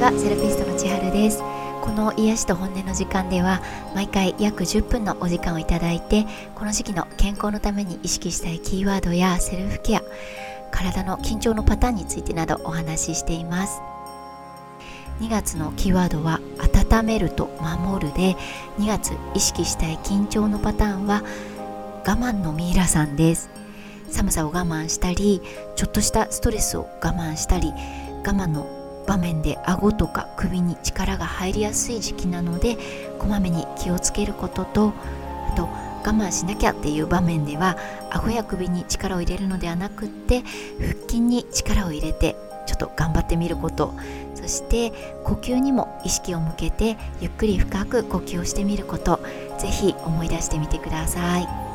はセラピストの千春です。この癒しと本音の時間では毎回約10分のお時間をいただいてこの時期の健康のために意識したいキーワードやセルフケア体の緊張のパターンについてなどお話ししています。2月のキーワードは温めると守るで2月意識したい緊張のパターンは我慢のミイラさんです。寒さを我慢したりちょっとしたストレスを我慢したり我慢の場面で顎とか首に力が入りやすい時期なのでこまめに気をつけることとあと我慢しなきゃっていう場面では顎や首に力を入れるのではなくって腹筋に力を入れてちょっと頑張ってみること。そして呼吸にも意識を向けてゆっくり深く呼吸をしてみること。ぜひ思い出してみてください。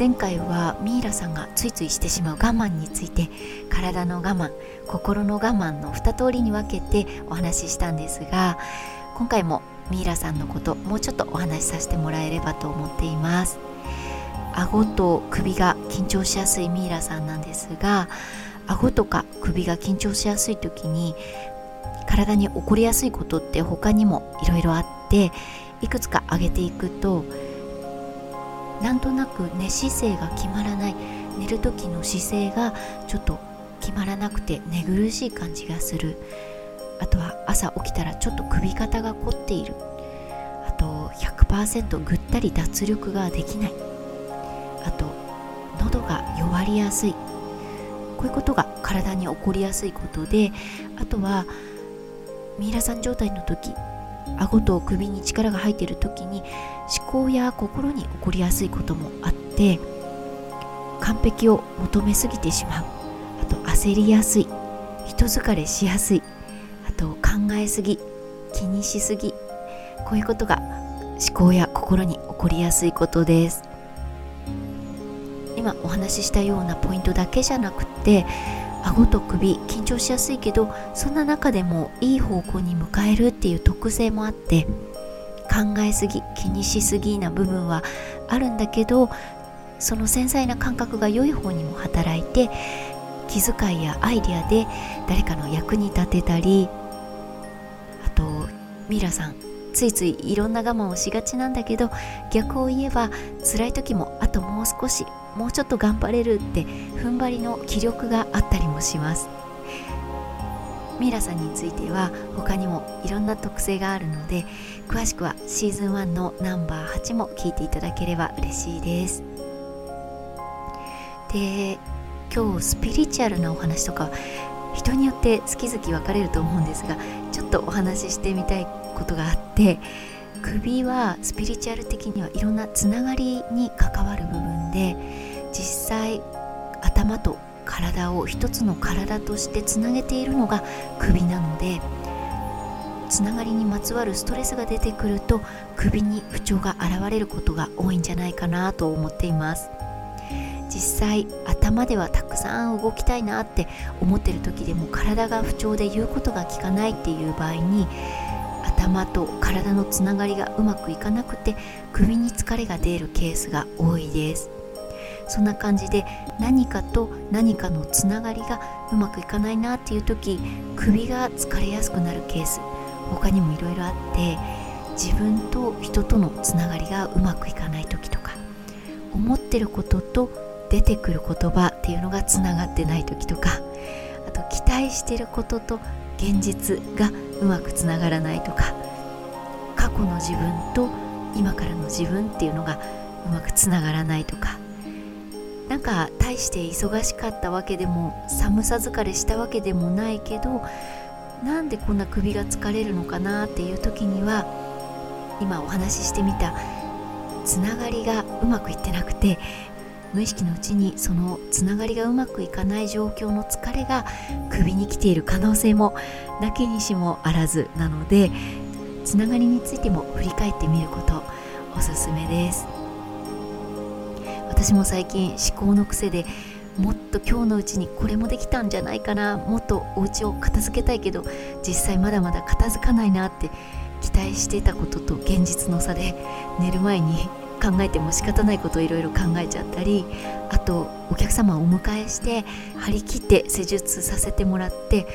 前回はミイラさんがついついしてしまう我慢について体の我慢心の我慢の2通りに分けてお話ししたんですが今回もミイラさんのこともうちょっとお話しさせてもらえればと思っています。顎と首が緊張しやすいミイラさんなんですが顎とか首が緊張しやすい時に体に起こりやすいことって他にもいろいろあっていくつか挙げていくとなんとなく寝姿勢が決まらない。寝る時の姿勢がちょっと決まらなくて寝苦しい感じがする。あとは朝起きたらちょっと首肩が凝っている。あと100%ぐったり脱力ができない。あと喉が弱りやすい。こういうことが体に起こりやすいことであとはミイラさん状態の時顎と首に力が入っている時に思考や心に起こりやすいこともあって完璧を求めすぎてしまう。あと焦りやすい。人疲れしやすい。あと考えすぎ。気にしすぎ。こういうことが思考や心に起こりやすいことです。今お話ししたようなポイントだけじゃなくて顎と首緊張しやすいけどそんな中でもいい方向に向かえるっていう特性もあって考えすぎ気にしすぎな部分はあるんだけどその繊細な感覚が良い方にも働いて気遣いやアイデアで誰かの役に立てたりあとミラさんついついいろんな我慢をしがちなんだけど逆を言えば辛い時もあともう少しもうちょっと頑張れるって踏ん張りの気力があったりもします。ミイラさんについては他にもいろんな特性があるので詳しくはシーズン1のナンバー8も聞いていただければ嬉しいです。で今日スピリチュアルなお話とか人によって好き好き分かれると思うんですがとお話ししてみたいことがあって首はスピリチュアル的にはいろんなつながりに関わる部分で実際頭と体を一つの体としてつなげているのが首なのでつながりにまつわるストレスが出てくると首に不調が現れることが多いんじゃないかなと思っています。実際頭ではたくさん動きたいなって思ってる時でも体が不調で言うことが聞かないっていう場合に頭と体のつながりがうまくいかなくて首に疲れが出るケースが多いです。そんな感じで何かと何かのつながりがうまくいかないなっていう時首が疲れやすくなるケース。他にもいろいろあって自分と人とのつながりがうまくいかない時とか思ってることと出てくる言葉っていうのがつながってない時とかあと期待してることと現実がうまくつながらないとか過去の自分と今からの自分っていうのがうまくつながらないとかなんか大して忙しかったわけでも寒さ疲れしたわけでもないけどなんでこんな首が疲れるのかなっていう時には今お話ししてみたつながりがうまくいってなくて無意識のうちにそのつながりがうまくいかない状況の疲れが首に来ている可能性もなきにしもあらずなのでつながりについても振り返ってみることおすすめです。私も最近思考の癖でもっと今日のうちにこれもできたんじゃないかなもっとお家を片付けたいけど実際まだまだ片付かないなって期待してたことと現実の差で寝る前に考えても仕方ないことをいろいろ考えちゃったりあとお客様をお迎えして張り切って施術させてもらって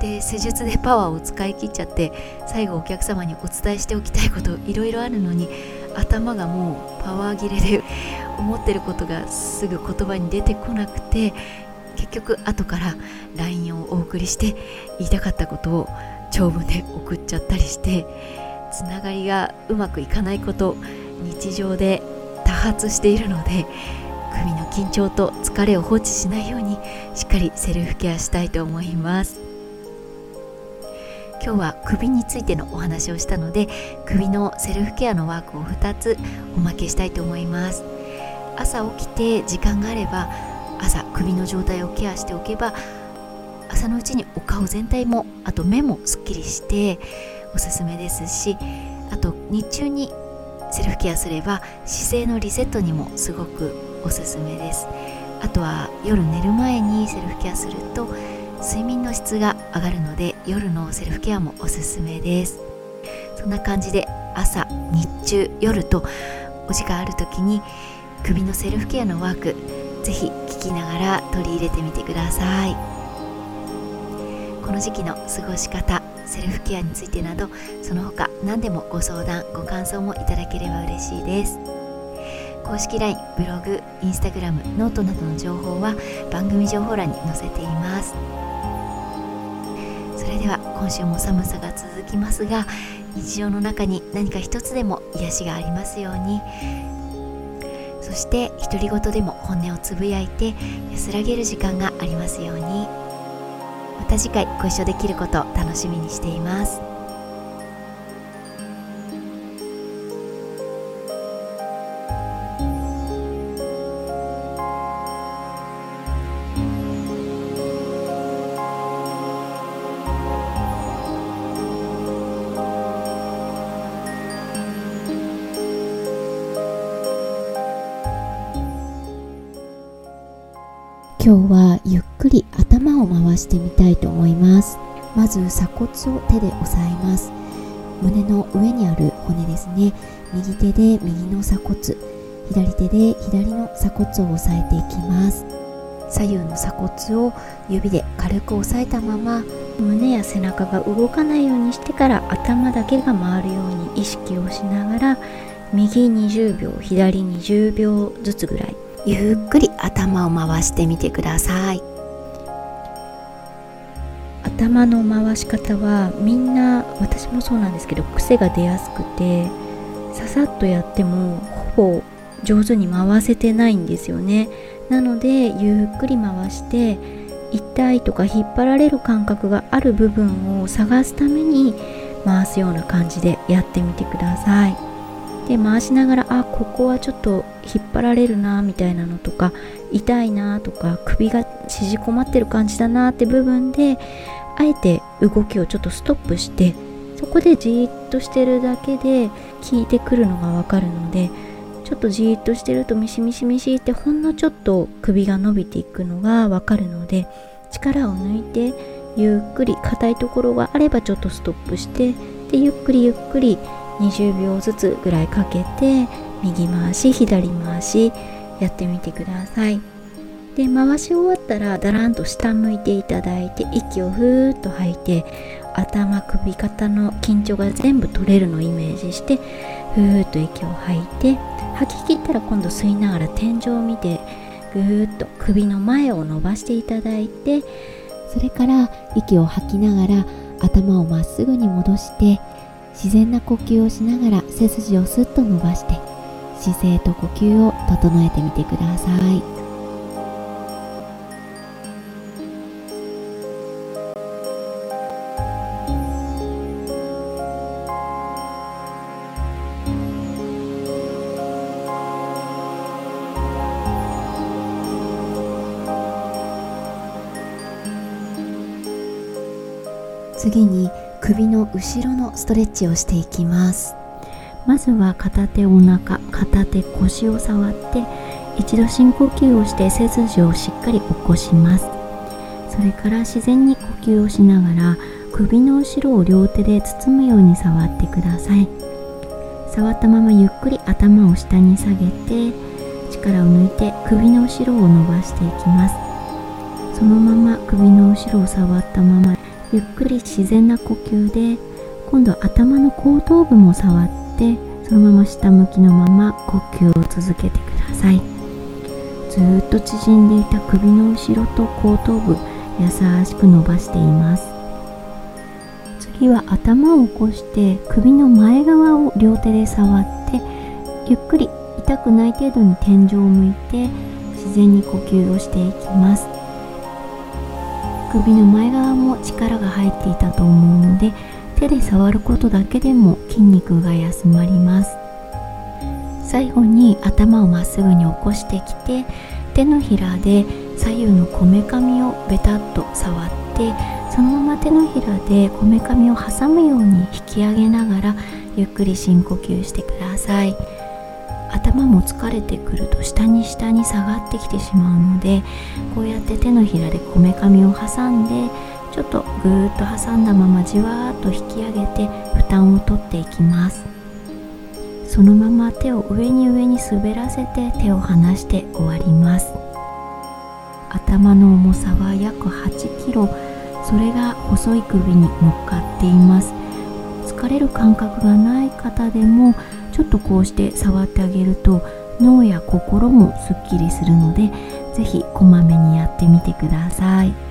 で施術でパワーを使い切っちゃって最後お客様にお伝えしておきたいこといろいろあるのに頭がもうパワー切れで思ってることがすぐ言葉に出てこなくて結局後から LINE をお送りして言いたかったことを長文で送っちゃったりしてつながりがうまくいかないこと日常で多発しているので首の緊張と疲れを放置しないようにしっかりセルフケアしたいと思います。今日は首についてのお話をしたので首のセルフケアのワークを2つおまけしたいと思います。朝起きて時間があれば朝首の状態をケアしておけば朝のうちにお顔全体もあと目もすっきりしておすすめですしあと日中にセルフケアすれば姿勢のリセットにもすごくおすすめです。あとは夜寝る前にセルフケアすると睡眠の質が上がるので夜のセルフケアもおすすめです。そんな感じで朝日中夜とお時間ある時に首のセルフケアのワークぜひ聞きながら取り入れてみてください。この時期の過ごし方セルフケアについてなどその他何でもご相談ご感想もいただければ嬉しいです。公式 LINE ブログインスタグラムノートなどの情報は番組情報欄に載せています。それでは今週も寒さが続きますが日常の中に何か一つでも癒しがありますように。そして独り言でも本音をつぶやいて安らげる時間がありますように。また次回ご一緒できることを楽しみにしています。今日はゆっくり頭を回してみたいと思います。まず鎖骨を手で押さえます。胸の上にある骨ですね。右手で右の鎖骨。左手で左の鎖骨を押さえていきます。左右の鎖骨を指で軽く押さえたまま胸や背中が動かないようにしてから頭だけが回るように意識をしながら右20秒左20秒ずつぐらいゆっくり頭を回してみてください。頭の回し方はみんな私もそうなんですけど癖が出やすくてささっとやってもほぼ上手に回せてないんですよね。なのでゆっくり回して痛いとか引っ張られる感覚がある部分を探すために回すような感じでやってみてください。で回しながらあここはちょっと引っ張られるなみたいなのとか痛いなとか首が縮こまってる感じだなって部分であえて動きをちょっとストップしてそこでじーっとしてるだけで効いてくるのがわかるのでちょっとじーっとしてるとミシミシミシってほんのちょっと首が伸びていくのがわかるので力を抜いてゆっくり硬いところがあればちょっとストップしてでゆっくりゆっくり20秒ずつぐらいかけて右回し左回しやってみてください。で回し終わったらだらんと下向いていただいて息をふーっと吐いて頭首肩の緊張が全部取れるのをイメージしてふーっと息を吐いて吐き切ったら今度吸いながら天井を見てぐーっと首の前を伸ばしていただいてそれから息を吐きながら頭をまっすぐに戻して自然な呼吸をしながら背筋をスッと伸ばして姿勢と呼吸を整えてみてください。次に首の後ろのストレッチをしていきます。まずは片手お腹片手腰を触って一度深呼吸をして背筋をしっかり起こします。それから自然に呼吸をしながら首の後ろを両手で包むように触ってください。触ったままゆっくり頭を下に下げて力を抜いて首の後ろを伸ばしていきます。そのまま首の後ろを触ったままゆっくり自然な呼吸で今度は頭の後頭部も触ってそのまま下向きのまま呼吸を続けてください。ずっと縮んでいた首の後ろと後頭部優しく伸ばしています。次は頭を起こして首の前側を両手で触ってゆっくり痛くない程度に天井を向いて自然に呼吸をしていきます。首の前側も力が入っていたと思うので手で触ることだけでも筋肉が休まります。最後に頭をまっすぐに起こしてきて手のひらで左右のこめかみをベタっと触ってそのまま手のひらでこめかみを挟むように引き上げながらゆっくり深呼吸してください。頭も疲れてくると下に下に下がってきてしまうのでこうやって手のひらでこめかみを挟んでちょっとぐーっと挟んだままじわーっと引き上げて負担をとっていきます。そのまま手を上に上に滑らせて手を離して終わります。頭の重さは約8キロ。それが細い首に乗っかっています。疲れる感覚がない方でもちょっとこうして触ってあげると脳や心もすっきりするので是非こまめにやってみてください。